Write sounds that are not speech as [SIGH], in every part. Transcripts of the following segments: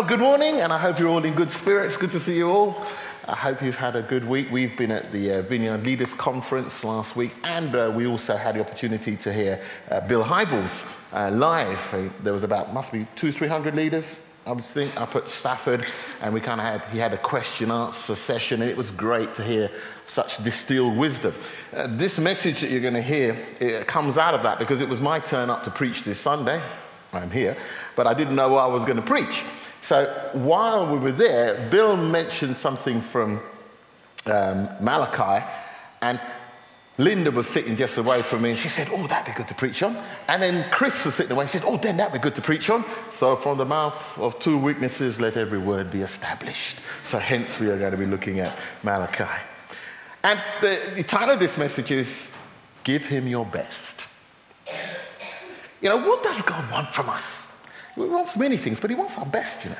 Well, good morning, and I hope you're all in good spirits. Good to see you all. I hope you've had a good week. We've been at the uh, Vineyard Leaders Conference last week, and uh, we also had the opportunity to hear uh, Bill Hybels uh, live. Uh, there was about, must be two, three hundred leaders, I was up at Stafford, and we kind of had, he had a question answer session, and it was great to hear such distilled wisdom. Uh, this message that you're going to hear comes out of that because it was my turn up to preach this Sunday. I'm here, but I didn't know what I was going to preach. So while we were there, Bill mentioned something from um, Malachi, and Linda was sitting just away from me, and she said, Oh, that'd be good to preach on. And then Chris was sitting away and said, Oh, then that'd be good to preach on. So, from the mouth of two witnesses, let every word be established. So, hence, we are going to be looking at Malachi. And the, the title of this message is Give Him Your Best. You know, what does God want from us? He wants many things, but he wants our best, you know.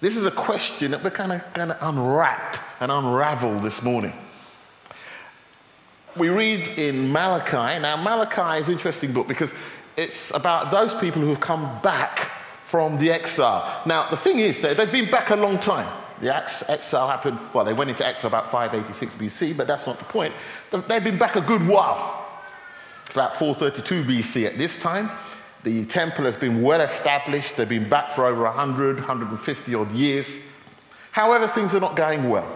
This is a question that we're kind of going to unwrap and unravel this morning. We read in Malachi. Now, Malachi is an interesting book because it's about those people who have come back from the exile. Now, the thing is, they've been back a long time. The exile happened, well, they went into exile about 586 BC, but that's not the point. They've been back a good while. It's about 432 BC at this time. The temple has been well established. They've been back for over 100, 150 odd years. However, things are not going well.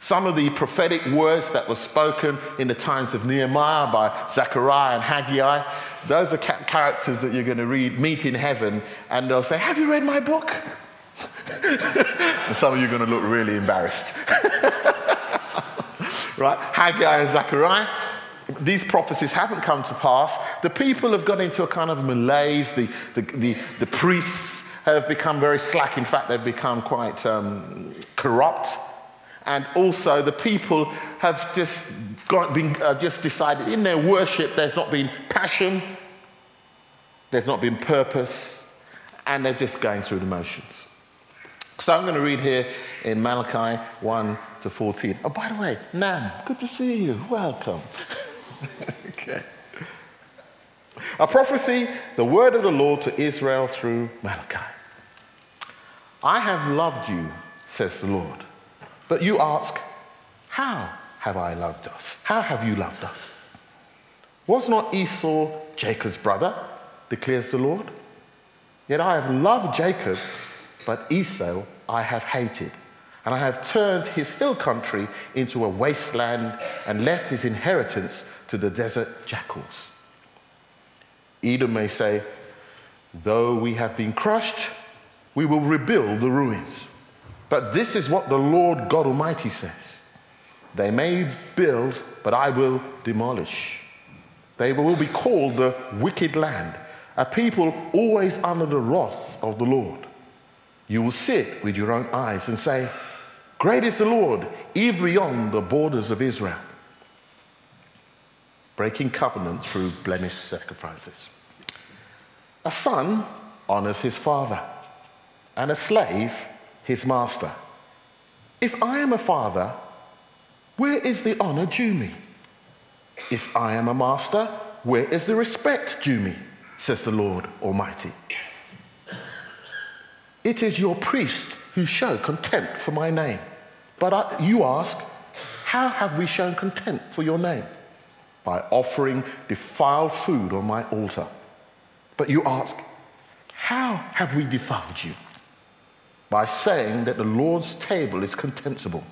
Some of the prophetic words that were spoken in the times of Nehemiah by Zechariah and Haggai, those are characters that you're going to read, meet in heaven, and they'll say, Have you read my book? and [LAUGHS] some of you are going to look really embarrassed. [LAUGHS] right? Haggai and Zechariah these prophecies haven't come to pass. The people have got into a kind of malaise. The, the, the, the priests have become very slack. In fact, they've become quite um, corrupt. And also, the people have just, got, been, uh, just decided in their worship there's not been passion, there's not been purpose, and they're just going through the motions. So I'm going to read here in Malachi 1 to 14. Oh, by the way, Nam, good to see you. Welcome. [LAUGHS] [LAUGHS] okay. A prophecy, the word of the Lord to Israel through Malachi. I have loved you, says the Lord. But you ask, How have I loved us? How have you loved us? Was not Esau Jacob's brother, declares the Lord? Yet I have loved Jacob, but Esau I have hated and I have turned his hill country into a wasteland and left his inheritance to the desert jackals. Edom may say, Though we have been crushed, we will rebuild the ruins. But this is what the Lord God Almighty says They may build, but I will demolish. They will be called the wicked land, a people always under the wrath of the Lord. You will sit with your own eyes and say, Great is the Lord, even beyond the borders of Israel. Breaking covenant through blemished sacrifices. A son honors his father, and a slave his master. If I am a father, where is the honor due me? If I am a master, where is the respect due me? Says the Lord Almighty. It is your priest who show contempt for my name. But I, you ask, how have we shown contempt for your name? By offering defiled food on my altar. But you ask, how have we defiled you? By saying that the Lord's table is contemptible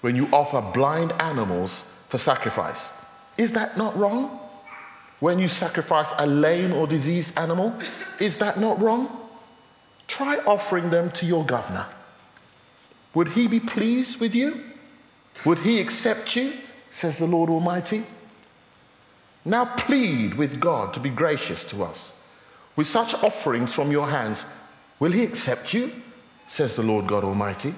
when you offer blind animals for sacrifice. Is that not wrong? When you sacrifice a lame or diseased animal, is that not wrong? Try offering them to your governor. Would he be pleased with you? Would he accept you? Says the Lord Almighty. Now plead with God to be gracious to us. With such offerings from your hands, will he accept you? Says the Lord God Almighty.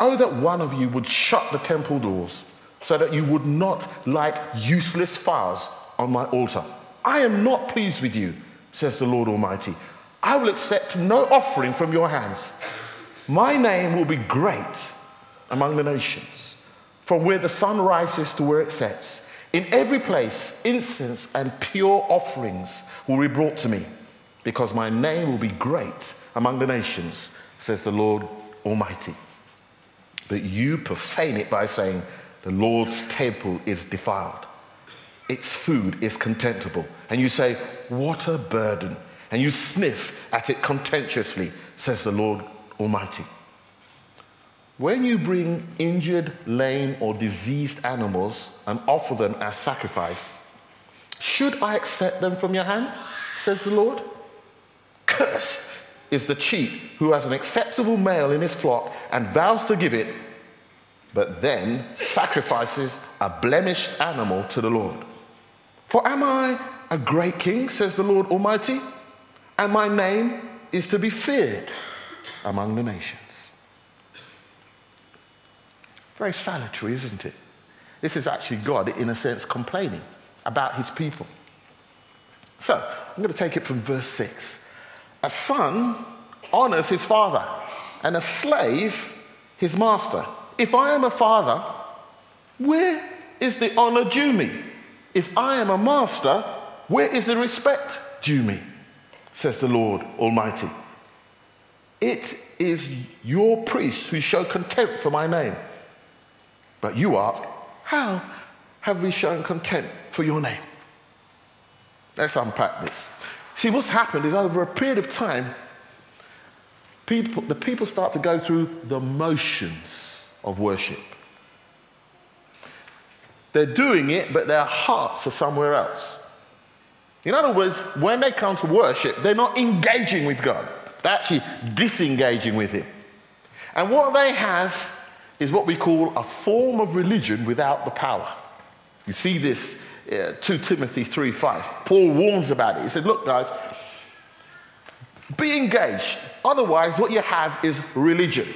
Oh, that one of you would shut the temple doors so that you would not light useless fires on my altar. I am not pleased with you, says the Lord Almighty. I will accept no offering from your hands. My name will be great among the nations, from where the sun rises to where it sets. In every place, incense and pure offerings will be brought to me. because my name will be great among the nations, says the Lord Almighty. But you profane it by saying, The Lord's temple is defiled. Its food is contemptible. And you say, What a burden. And you sniff at it contemptuously, says the Lord Almighty. When you bring injured, lame, or diseased animals and offer them as sacrifice, should I accept them from your hand? says the Lord. Cursed is the cheat who has an acceptable male in his flock and vows to give it, but then sacrifices a blemished animal to the Lord. For am I a great king, says the Lord Almighty, and my name is to be feared among the nations. Very salutary, isn't it? This is actually God, in a sense, complaining about his people. So, I'm going to take it from verse 6. A son honors his father, and a slave his master. If I am a father, where is the honor due me? If I am a master, where is the respect due me? Says the Lord Almighty. It is your priests who show contempt for my name. But you ask, How have we shown contempt for your name? Let's unpack this. See, what's happened is over a period of time, people, the people start to go through the motions of worship. They're doing it, but their hearts are somewhere else. In other words, when they come to worship, they're not engaging with God, they're actually disengaging with Him. And what they have is what we call a form of religion without the power. You see this uh, 2 Timothy 3 5. Paul warns about it. He said, Look, guys, be engaged. Otherwise, what you have is religion.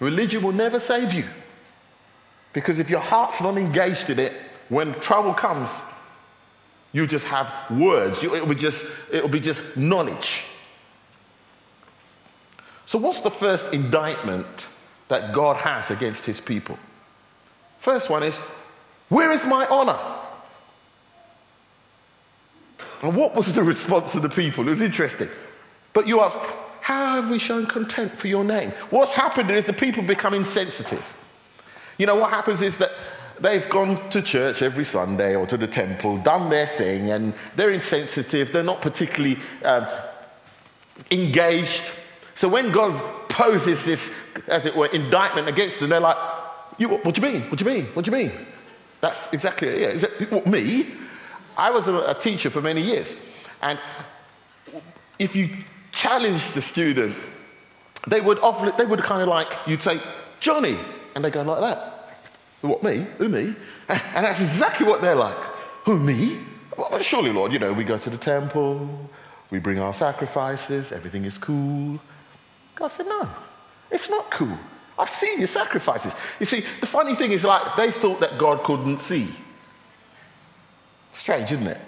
Religion will never save you. Because if your heart's not engaged in it, when trouble comes, you just have words. You, it'll, be just, it'll be just knowledge. So, what's the first indictment that God has against his people? First one is where is my honor? And what was the [LAUGHS] response of the people? It was interesting. But you ask, how have we shown contempt for your name? What's happened is the people become insensitive. You know, what happens is that they've gone to church every Sunday or to the temple, done their thing, and they're insensitive. They're not particularly um, engaged. So when God poses this, as it were, indictment against them, they're like, you, what, what do you mean? What do you mean? What do you mean? That's exactly it. Yeah. Is what, me? I was a, a teacher for many years. And if you challenge the student, they would often, they would kind of like, you'd say, Johnny, and they go like that. What, me? Who, me? [LAUGHS] And that's exactly what they're like. Who, me? Well, surely, Lord, you know, we go to the temple, we bring our sacrifices, everything is cool. God said, no, it's not cool. I've seen your sacrifices. You see, the funny thing is, like, they thought that God couldn't see. Strange, isn't it?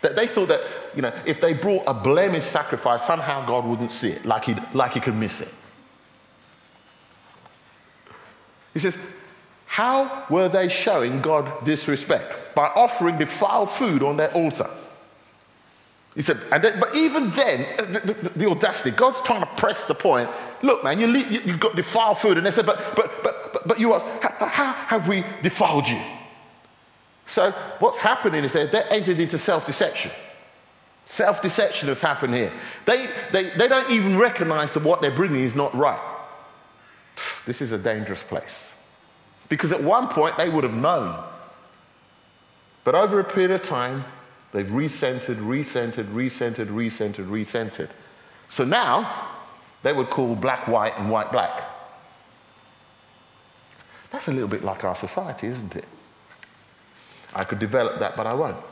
That they thought that, you know, if they brought a blemished sacrifice, somehow God wouldn't see it, like, he'd, like he could miss it. He says, How were they showing God disrespect? By offering defiled food on their altar. He said, and then, but even then, uh, the, the, the, audacity, God's trying to press the point. Look, man, you, you, you got defiled food. And they said, but, but, but, but, but you ask, how, how have we defiled you? So what's happening is they, they're entered into self-deception. Self-deception has happened here. They, they, they don't even recognize that what they're bringing is not right. This is a dangerous place. Because at one point they would have known. But over a period of time, They've recentered, recentered, recentered, recentered, recentered. So now they would call black white and white black. That's a little bit like our society, isn't it? I could develop that, but I won't.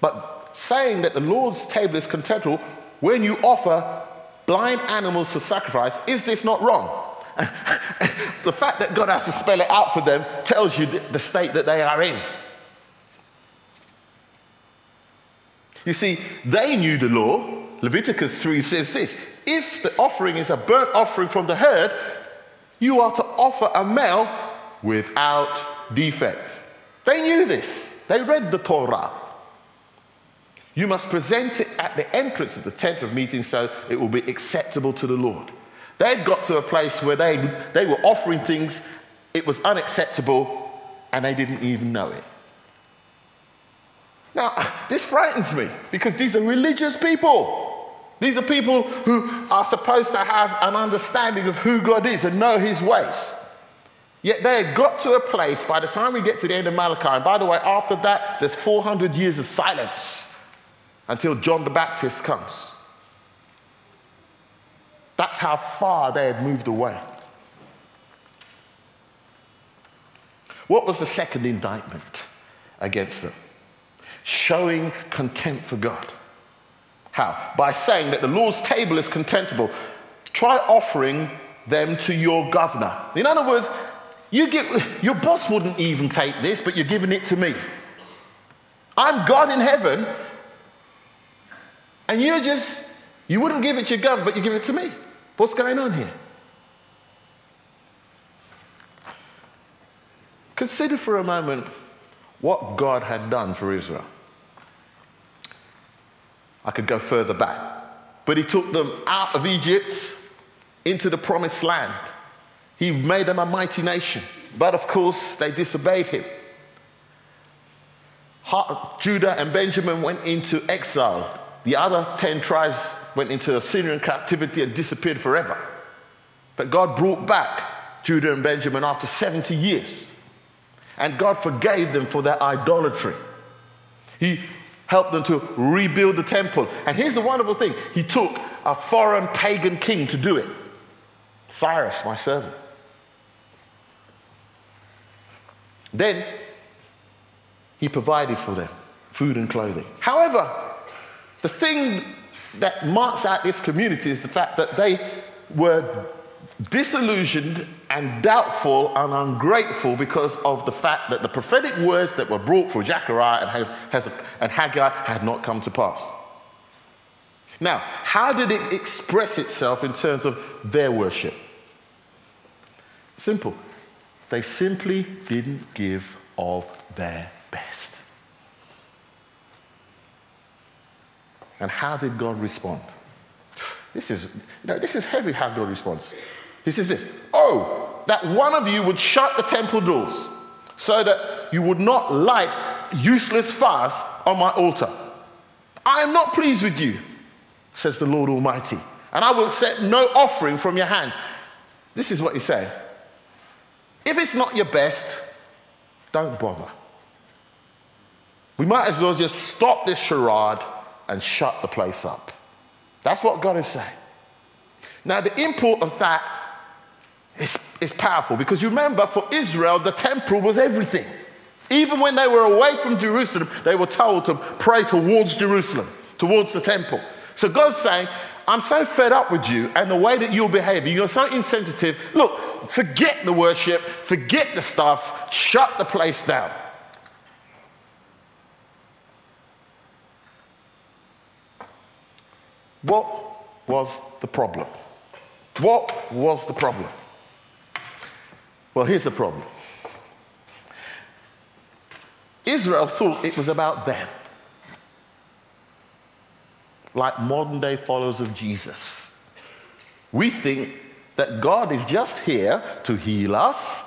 But saying that the Lord's table is contemptible when you offer blind animals to sacrifice, is this not wrong? [LAUGHS] the fact that God has to spell it out for them tells you the state that they are in. You see, they knew the law. Leviticus 3 says this if the offering is a burnt offering from the herd, you are to offer a male without defect. They knew this. They read the Torah. You must present it at the entrance of the tent of meeting so it will be acceptable to the Lord. They'd got to a place where they, they were offering things, it was unacceptable, and they didn't even know it. Now, this frightens me because these are religious people. These are people who are supposed to have an understanding of who God is and know his ways. Yet they had got to a place by the time we get to the end of Malachi, and by the way, after that, there's 400 years of silence until John the Baptist comes. That's how far they had moved away. What was the second indictment against them? Showing contempt for God. How? By saying that the Lord's table is contemptible. Try offering them to your governor. In other words, you your boss wouldn't even take this, but you're giving it to me. I'm God in heaven, and you just, you wouldn't give it to your governor, but you give it to me. What's going on here? Consider for a moment what God had done for Israel. I could go further back. But he took them out of Egypt into the promised land. He made them a mighty nation. But of course, they disobeyed him. Judah and Benjamin went into exile. The other 10 tribes went into Assyrian captivity and disappeared forever. But God brought back Judah and Benjamin after 70 years. And God forgave them for their idolatry. He helped them to rebuild the temple. And here's a wonderful thing He took a foreign pagan king to do it Cyrus, my servant. Then he provided for them food and clothing. However, the thing that marks out this community is the fact that they were disillusioned and doubtful and ungrateful because of the fact that the prophetic words that were brought for Zechariah and, and Haggai had not come to pass. Now, how did it express itself in terms of their worship? Simple. They simply didn't give of their best. And how did God respond? This is, you know, this is heavy how God responds. He says this Oh, that one of you would shut the temple doors so that you would not light useless fires on my altar. I am not pleased with you, says the Lord Almighty, and I will accept no offering from your hands. This is what he said. If it's not your best, don't bother. We might as well just stop this charade and shut the place up. That's what God is saying. Now, the import of that is, is powerful because you remember, for Israel, the temple was everything. Even when they were away from Jerusalem, they were told to pray towards Jerusalem, towards the temple. So God's saying, I'm so fed up with you and the way that you're behaving. You're so insensitive. Look, forget the worship, forget the stuff, shut the place down. What was the problem? What was the problem? Well, here's the problem Israel thought it was about them, like modern day followers of Jesus. We think that God is just here to heal us,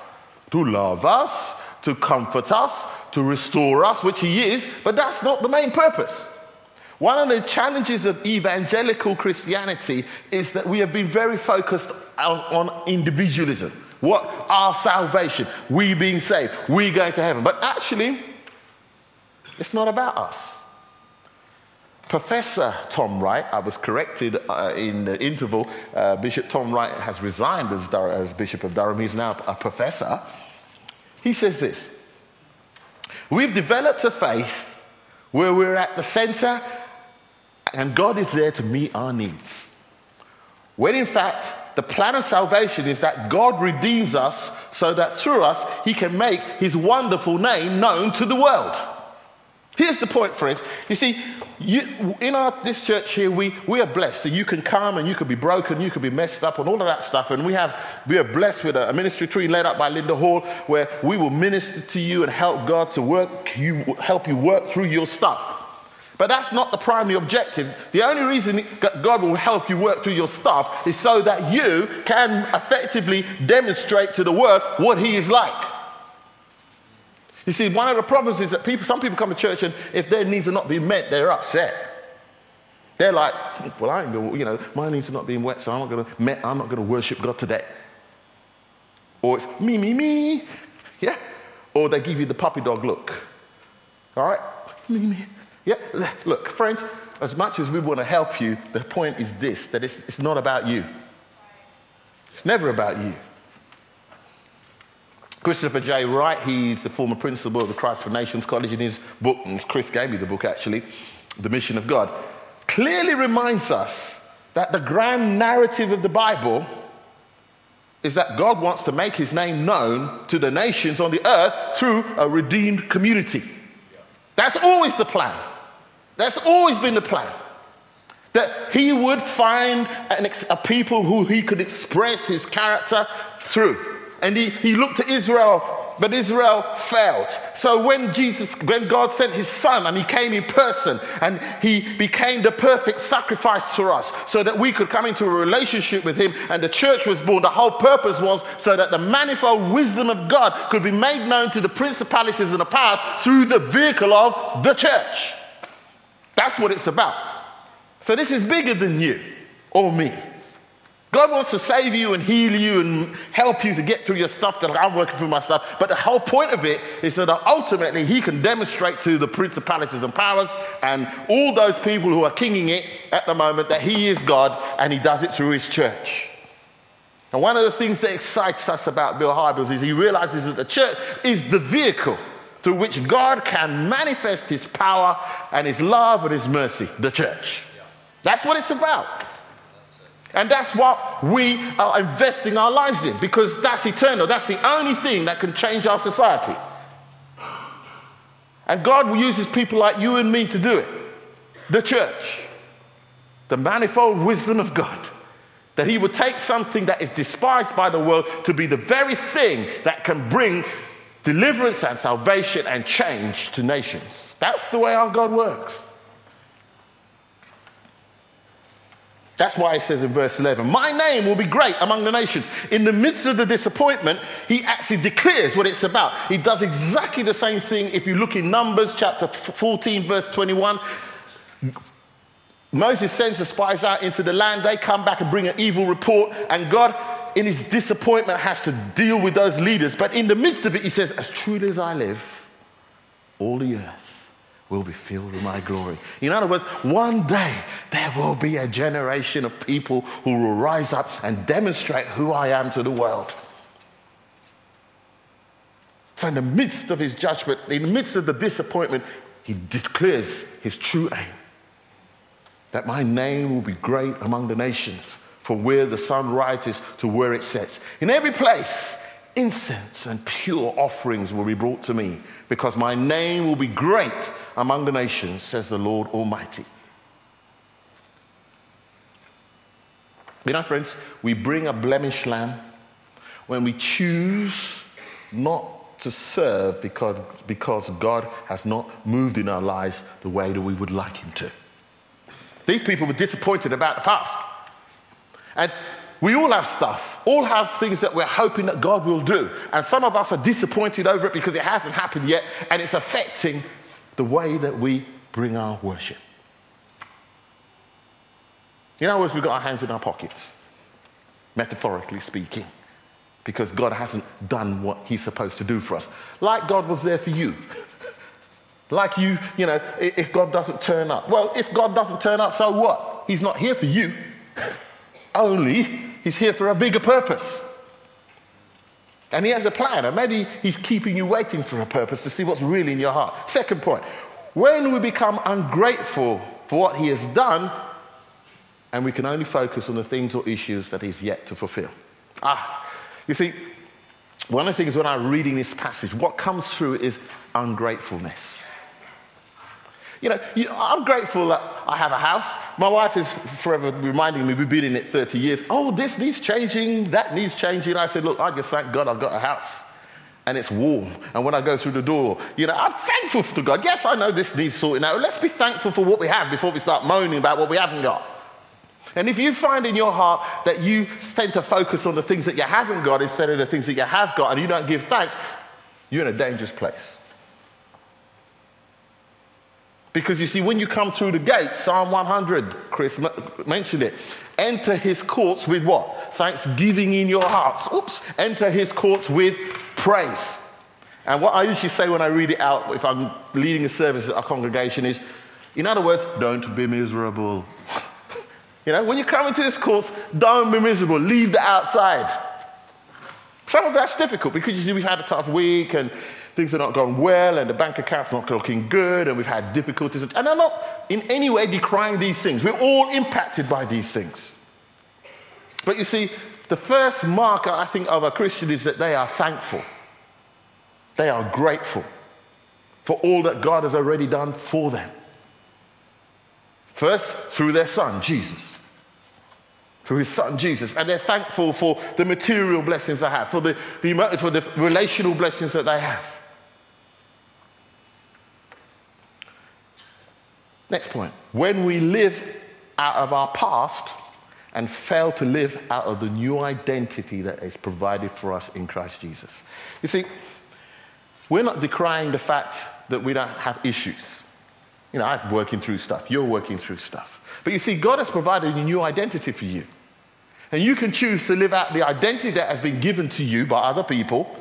to love us, to comfort us, to restore us, which He is, but that's not the main purpose. One of the challenges of evangelical Christianity is that we have been very focused on, on individualism. What? Our salvation. We being saved. We going to heaven. But actually, it's not about us. Professor Tom Wright, I was corrected uh, in the interval. Uh, Bishop Tom Wright has resigned as, Dur- as Bishop of Durham. He's now a professor. He says this We've developed a faith where we're at the center and God is there to meet our needs. When in fact, the plan of salvation is that God redeems us so that through us he can make his wonderful name known to the world. Here's the point, friends. You see, you, in our, this church here, we, we are blessed. So you can come and you can be broken, you can be messed up, and all of that stuff. And we, have, we are blessed with a, a ministry tree led up by Linda Hall where we will minister to you and help God to work you, help you work through your stuff. But that's not the primary objective. The only reason God will help you work through your stuff is so that you can effectively demonstrate to the world what He is like. You see, one of the problems is that people, some people come to church and if their needs are not being met, they're upset. They're like, well, I ain't gonna, you know, my needs are not being met, so I'm not going to, I'm not going to worship God today. Or it's me, me, me, yeah. Or they give you the puppy dog look. All right, me, me. Yeah, look, friends, as much as we want to help you, the point is this that it's, it's not about you. It's never about you. Christopher J. Wright, he's the former principal of the Christ for Nations College, in his book, and Chris gave me the book actually, The Mission of God, clearly reminds us that the grand narrative of the Bible is that God wants to make his name known to the nations on the earth through a redeemed community. That's always the plan. That's always been the plan. That he would find ex- a people who he could express his character through. And he, he looked to Israel, but Israel failed. So when Jesus, when God sent his son and he came in person and he became the perfect sacrifice for us so that we could come into a relationship with him and the church was born, the whole purpose was so that the manifold wisdom of God could be made known to the principalities and the powers through the vehicle of the church. That's what it's about. So this is bigger than you or me. God wants to save you and heal you and help you to get through your stuff that I'm working through my stuff. But the whole point of it is so that ultimately he can demonstrate to the principalities and powers and all those people who are kinging it at the moment that he is God and he does it through his church. And one of the things that excites us about Bill Hybels is he realizes that the church is the vehicle through which God can manifest his power and his love and his mercy, the church. That's what it's about. And that's what we are investing our lives in because that's eternal. That's the only thing that can change our society. And God uses people like you and me to do it. The church, the manifold wisdom of God, that He would take something that is despised by the world to be the very thing that can bring deliverance and salvation and change to nations. That's the way our God works. That's why it says in verse 11, My name will be great among the nations. In the midst of the disappointment, he actually declares what it's about. He does exactly the same thing if you look in Numbers chapter 14, verse 21. Moses sends the spies out into the land. They come back and bring an evil report, and God, in his disappointment, has to deal with those leaders. But in the midst of it, he says, As truly as I live, all the earth will be filled with my glory. In other words, one day there will be a generation of people who will rise up and demonstrate who I am to the world. So, in the midst of his judgment, in the midst of the disappointment, he declares his true aim that my name will be great among the nations, from where the sun rises to where it sets. In every place, incense and pure offerings will be brought to me, because my name will be great among the nations, says the Lord Almighty. You know, friends, we bring a blemished lamb when we choose not to serve because, because God has not moved in our lives the way that we would like Him to. These people were disappointed about the past. And we all have stuff, all have things that we're hoping that God will do. And some of us are disappointed over it because it hasn't happened yet and it's affecting the way that we bring our worship. In other words, we've got our hands in our pockets, metaphorically speaking, because God hasn't done what He's supposed to do for us. Like God was there for you. [LAUGHS] like you, you know, if God doesn't turn up. Well, if God doesn't turn up, so what? He's not here for you. [LAUGHS] Only He's here for a bigger purpose. And he has a plan, and maybe he's keeping you waiting for a purpose to see what's really in your heart. Second point when we become ungrateful for what he has done, and we can only focus on the things or issues that he's yet to fulfill. Ah, you see, one of the things when I'm reading this passage, what comes through is ungratefulness. You know, you, I'm grateful that I have a house. My wife is forever reminding me we've been in it 30 years. Oh, this needs changing, that needs changing. I said, look, I just thank God I've got a house and it's warm. And when I go through the door, you know, I'm thankful to God. Yes, I know this needs sorting out. Let's be thankful for what we have before we start moaning about what we haven't got. And if you find in your heart that you tend to focus on the things that you haven't got instead of the things that you have got and you don't give thanks, you're in a dangerous place. Because you see, when you come through the gates, Psalm 100, Chris mentioned it, enter his courts with what? Thanksgiving in your hearts. Oops. Enter his courts with praise. And what I usually say when I read it out, if I'm leading a service at a congregation, is, in other words, don't be miserable. [LAUGHS] you know, when you come into this course, don't be miserable. Leave the outside. Some of that's difficult because you see, we've had a tough week and things are not going well and the bank account's not looking good and we've had difficulties. And I'm not in any way decrying these things. We're all impacted by these things. But you see, the first marker, I think, of a Christian is that they are thankful. They are grateful for all that God has already done for them. First, through their son, Jesus. Through his son, Jesus. And they're thankful for the material blessings they have, for the, the, for the relational blessings that they have. Next point. When we live out of our past and fail to live out of the new identity that is provided for us in Christ Jesus. You see, we're not decrying the fact that we don't have issues. You know, I'm working through stuff, you're working through stuff. But you see, God has provided a new identity for you. And you can choose to live out the identity that has been given to you by other people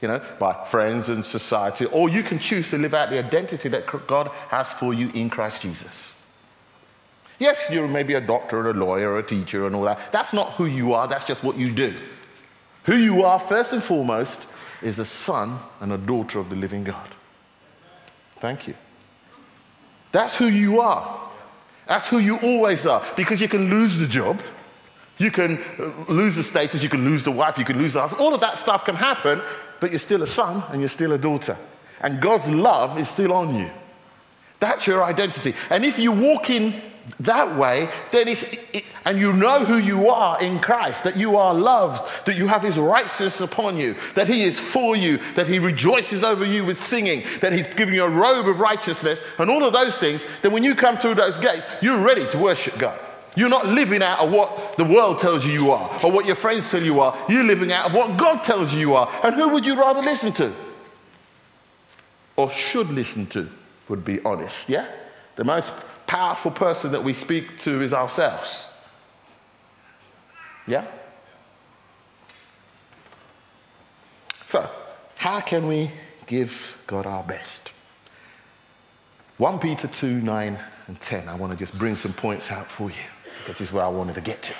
you know, by friends and society, or you can choose to live out the identity that God has for you in Christ Jesus. Yes, you may be a doctor, and a lawyer, or a teacher, and all that. That's not who you are, that's just what you do. Who you are, first and foremost, is a son and a daughter of the living God. Thank you. That's who you are. That's who you always are. Because you can lose the job, you can uh, lose the status, you can lose the wife, you can lose the house. All of that stuff can happen, but you're still a son and you're still a daughter. And God's love is still on you. That's your identity. And if you walk in that way, then it's, it, and you know who you are in Christ, that you are loved, that you have his righteousness upon you, that he is for you, that he rejoices over you with singing, that he's giving you a robe of righteousness, and all of those things, then when you come through those gates, you're ready to worship God. You're not living out of what the world tells you you are or what your friends tell you are. You're living out of what God tells you you are. And who would you rather listen to? Or should listen to, would be honest, yeah? The most powerful person that we speak to is ourselves. Yeah? So, how can we give God our best? 1 Peter 2 9 and 10. I want to just bring some points out for you. This is where I wanted to get to.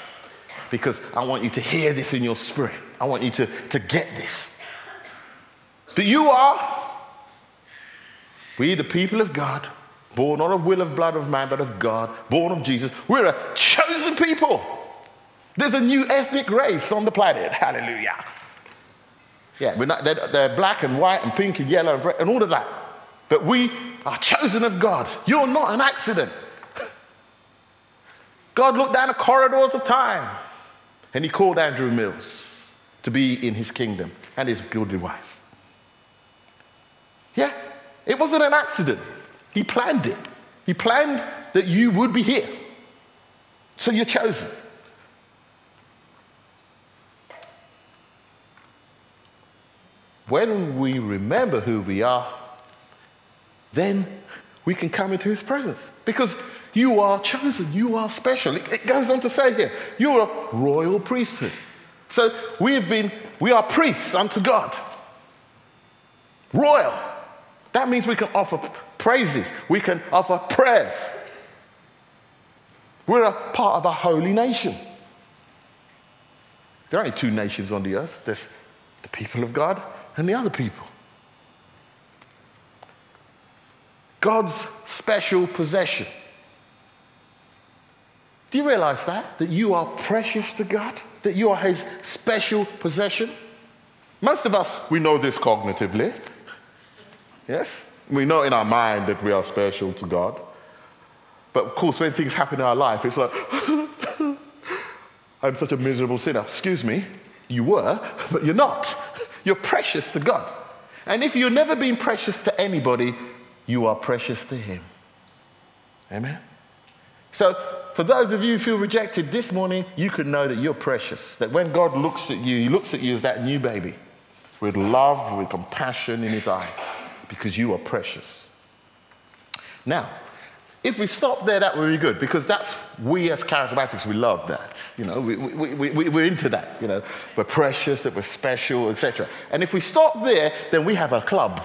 Because I want you to hear this in your spirit. I want you to, to get this. That you are, we the people of God, born not of will of blood of man, but of God, born of Jesus. We're a chosen people. There's a new ethnic race on the planet. Hallelujah. Yeah, not, they're, they're black and white and pink and yellow and, red and all of that. But we are chosen of God. You're not an accident. God looked down the corridors of time and he called Andrew Mills to be in his kingdom and his good wife. Yeah, it wasn't an accident. He planned it. He planned that you would be here. So you're chosen. When we remember who we are, then we can come into his presence. Because you are chosen. You are special. It, it goes on to say here, you're a royal priesthood. So we have been, we are priests unto God. Royal. That means we can offer praises. We can offer prayers. We're a part of a holy nation. There are only two nations on the earth there's the people of God and the other people. God's special possession. Do you realize that? That you are precious to God? That you are His special possession? Most of us, we know this cognitively. Yes? We know in our mind that we are special to God. But of course, when things happen in our life, it's like, [LAUGHS] I'm such a miserable sinner. Excuse me, you were, but you're not. You're precious to God. And if you've never been precious to anybody, you are precious to Him. Amen? So, for those of you who feel rejected this morning, you can know that you're precious. That when God looks at you, He looks at you as that new baby with love, with compassion in His eyes, because you are precious. Now, if we stop there, that would be good because that's we as charismatics, we love that. You know, we, we, we, we, we're into that. You know, we're precious, that we're special, etc. And if we stop there, then we have a club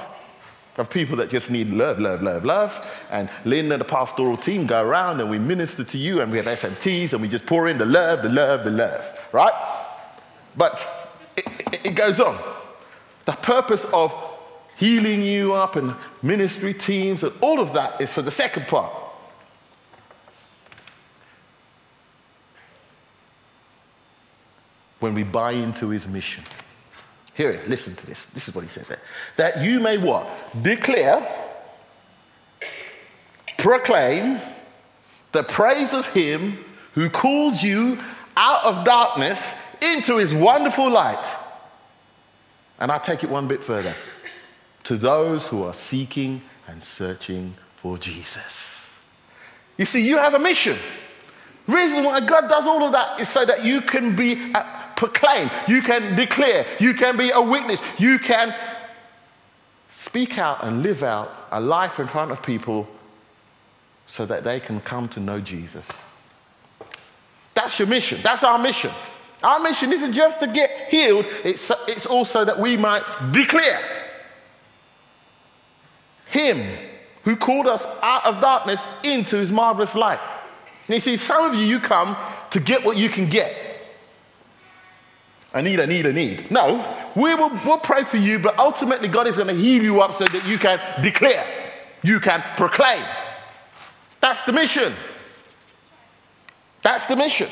of people that just need love, love, love, love. And Lynn and the pastoral team go around and we minister to you and we have SMTs and we just pour in the love, the love, the love, right? But it, it, it goes on. The purpose of healing you up and ministry teams and all of that is for the second part. when we buy into his mission. Hear it, listen to this. This is what he says there. That you may what? Declare, proclaim the praise of him who calls you out of darkness into his wonderful light. And I take it one bit further to those who are seeking and searching for Jesus. You see, you have a mission. reason why God does all of that is so that you can be proclaim, you can declare, you can be a witness, you can speak out and live out a life in front of people so that they can come to know Jesus. That's your mission. That's our mission. Our mission isn't just to get healed, it's, it's also that we might declare Him who called us out of darkness into His marvelous light. And you see, some of you, you come to get what you can get. I need, I need, I need. No, we will we'll pray for you, but ultimately God is going to heal you up so that you can declare, you can proclaim. That's the mission. That's the mission.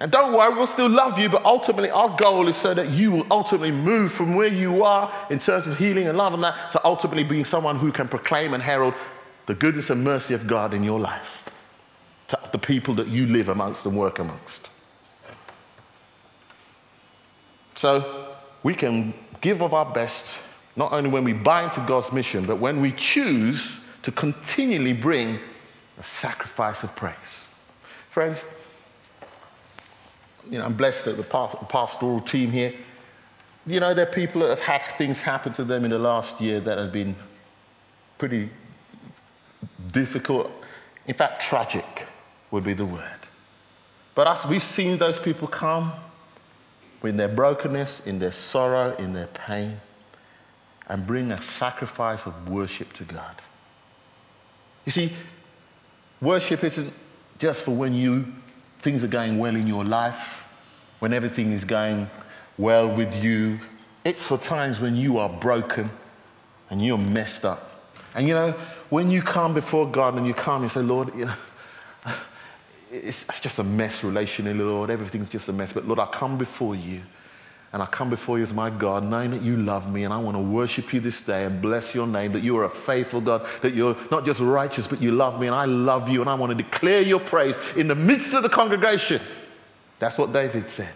And don't worry, we'll still love you, but ultimately our goal is so that you will ultimately move from where you are in terms of healing and love and that to ultimately being someone who can proclaim and herald the goodness and mercy of God in your life to the people that you live amongst and work amongst. So we can give of our best not only when we buy into God's mission, but when we choose to continually bring a sacrifice of praise. Friends, you know, I'm blessed that the pastoral team here, you know, there are people that have had things happen to them in the last year that have been pretty difficult, in fact, tragic would be the word. But as we've seen those people come in their brokenness, in their sorrow, in their pain, and bring a sacrifice of worship to God. You see, worship isn't just for when you things are going well in your life, when everything is going well with you. It's for times when you are broken and you're messed up. And you know, when you come before God and you come and say, Lord, you know, it's, it's just a mess relationally, Lord. Everything's just a mess. But Lord, I come before you. And I come before you as my God, knowing that you love me, and I want to worship you this day and bless your name, that you are a faithful God, that you're not just righteous, but you love me, and I love you, and I want to declare your praise in the midst of the congregation. That's what David said.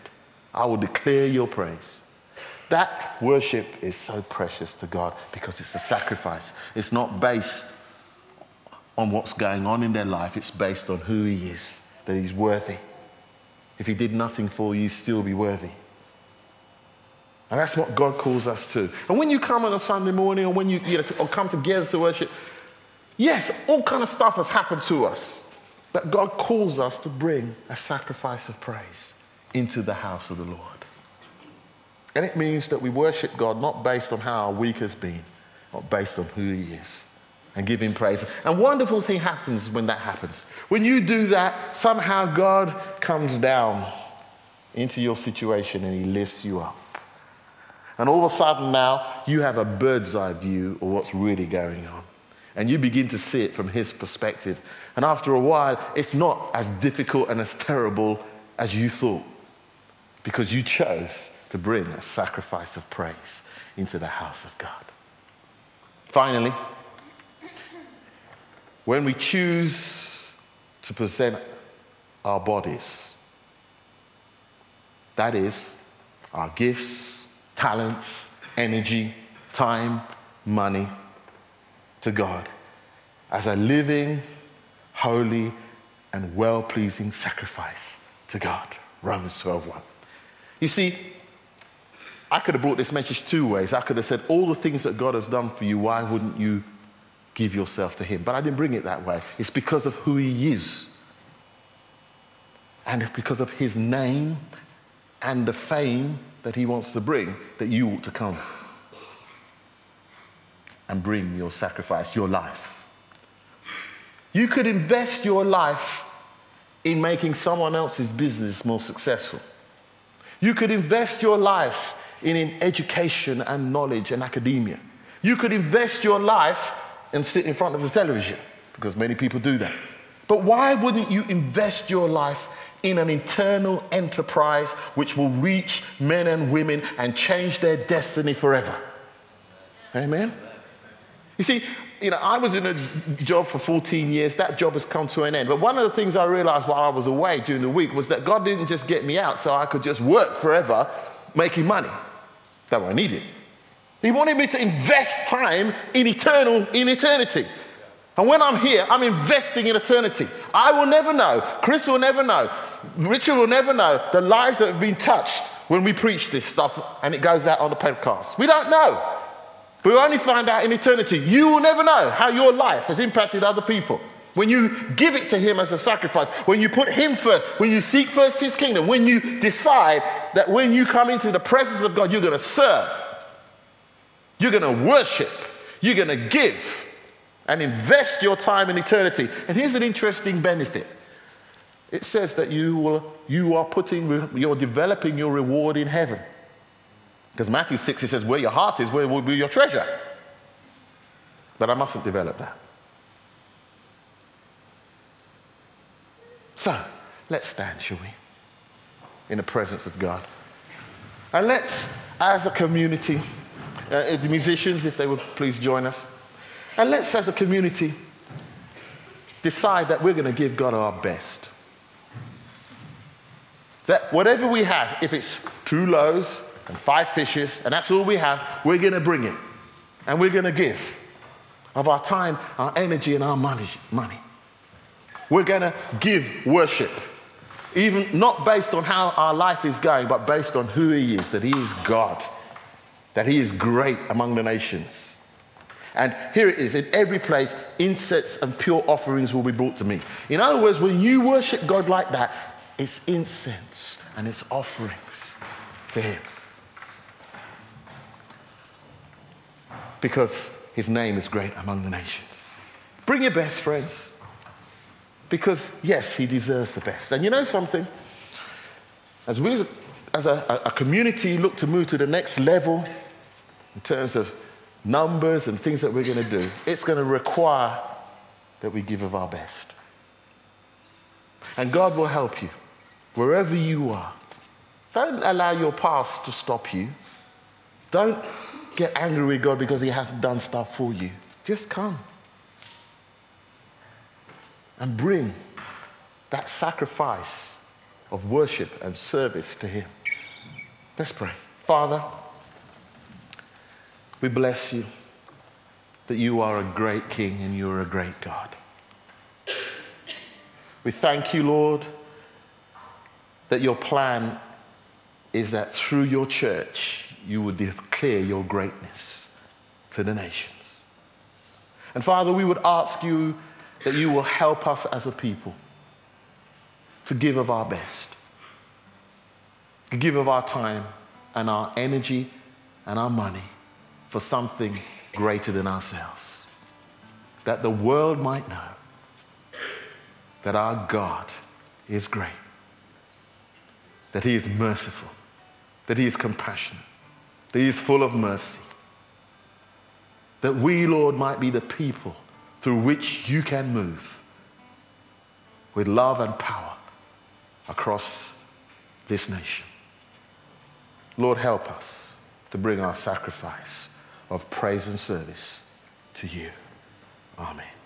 I will declare your praise. That worship is so precious to God because it's a sacrifice. It's not based on what's going on in their life, it's based on who He is that he's worthy. If he did nothing for you, still be worthy. And that's what God calls us to. And when you come on a Sunday morning or when you, you know, to, or come together to worship, yes, all kind of stuff has happened to us. But God calls us to bring a sacrifice of praise into the house of the Lord. And it means that we worship God not based on how our week has been, but based on who He is and give him praise. And wonderful thing happens when that happens. When you do that, somehow God comes down into your situation and he lifts you up. And all of a sudden now you have a bird's eye view of what's really going on. And you begin to see it from his perspective. And after a while, it's not as difficult and as terrible as you thought because you chose to bring a sacrifice of praise into the house of God. Finally, when we choose to present our bodies, that is, our gifts, talents, energy, time, money, to God as a living, holy, and well pleasing sacrifice to God. Romans 12 1. You see, I could have brought this message two ways. I could have said, All the things that God has done for you, why wouldn't you give yourself to Him? But I didn't bring it that way. It's because of who He is, and because of His name and the fame that He wants to bring that you ought to come and bring your sacrifice, your life. You could invest your life in making someone else's business more successful. You could invest your life in, in education and knowledge and academia. You could invest your life and sit in front of the television, because many people do that. But why wouldn't you invest your life in an internal enterprise which will reach men and women and change their destiny forever? Amen? You see, you know, I was in a job for 14 years. That job has come to an end. But one of the things I realized while I was away during the week was that God didn't just get me out so I could just work forever making money that I needed. He wanted me to invest time in eternal, in eternity. And when I'm here, I'm investing in eternity. I will never know, Chris will never know, Richard will never know the lives that have been touched when we preach this stuff and it goes out on the podcast. We don't know. We'll only find out in eternity. You will never know how your life has impacted other people. When you give it to Him as a sacrifice, when you put Him first, when you seek first His kingdom, when you decide that when you come into the presence of God, you're going to serve, you're going to worship, you're going to give, and invest your time in eternity. And here's an interesting benefit it says that you, will, you are putting, you're developing your reward in heaven. Because Matthew 6, it says, Where your heart is, where will be your treasure. But I mustn't develop that. So, let's stand, shall we? In the presence of God. And let's, as a community, uh, the musicians, if they would please join us, and let's, as a community, decide that we're going to give God our best. That whatever we have, if it's two loaves, and five fishes, and that's all we have, we're going to bring it. And we're going to give of our time, our energy, and our money. money. We're going to give worship, even not based on how our life is going, but based on who He is, that He is God, that He is great among the nations. And here it is in every place, incense and pure offerings will be brought to me. In other words, when you worship God like that, it's incense and it's offerings to Him. because his name is great among the nations. Bring your best, friends, because yes, he deserves the best. And you know something? As we, as a, a community, look to move to the next level in terms of numbers and things that we're going to do, it's going to require that we give of our best. And God will help you wherever you are. Don't allow your past to stop you. Don't get angry with God because He hasn't done stuff for you. Just come and bring that sacrifice of worship and service to Him. Let's pray. Father, we bless you that you are a great King and you are a great God. We thank you, Lord, that your plan is that through your church, you would declare your greatness to the nations. And Father, we would ask you that you will help us as a people to give of our best, give of our time and our energy and our money for something greater than ourselves. That the world might know that our God is great, that He is merciful, that He is compassionate, that He is full of mercy. That we, Lord, might be the people through which you can move with love and power across this nation. Lord, help us. to bring our sacrifice of praise and service to you. Amen.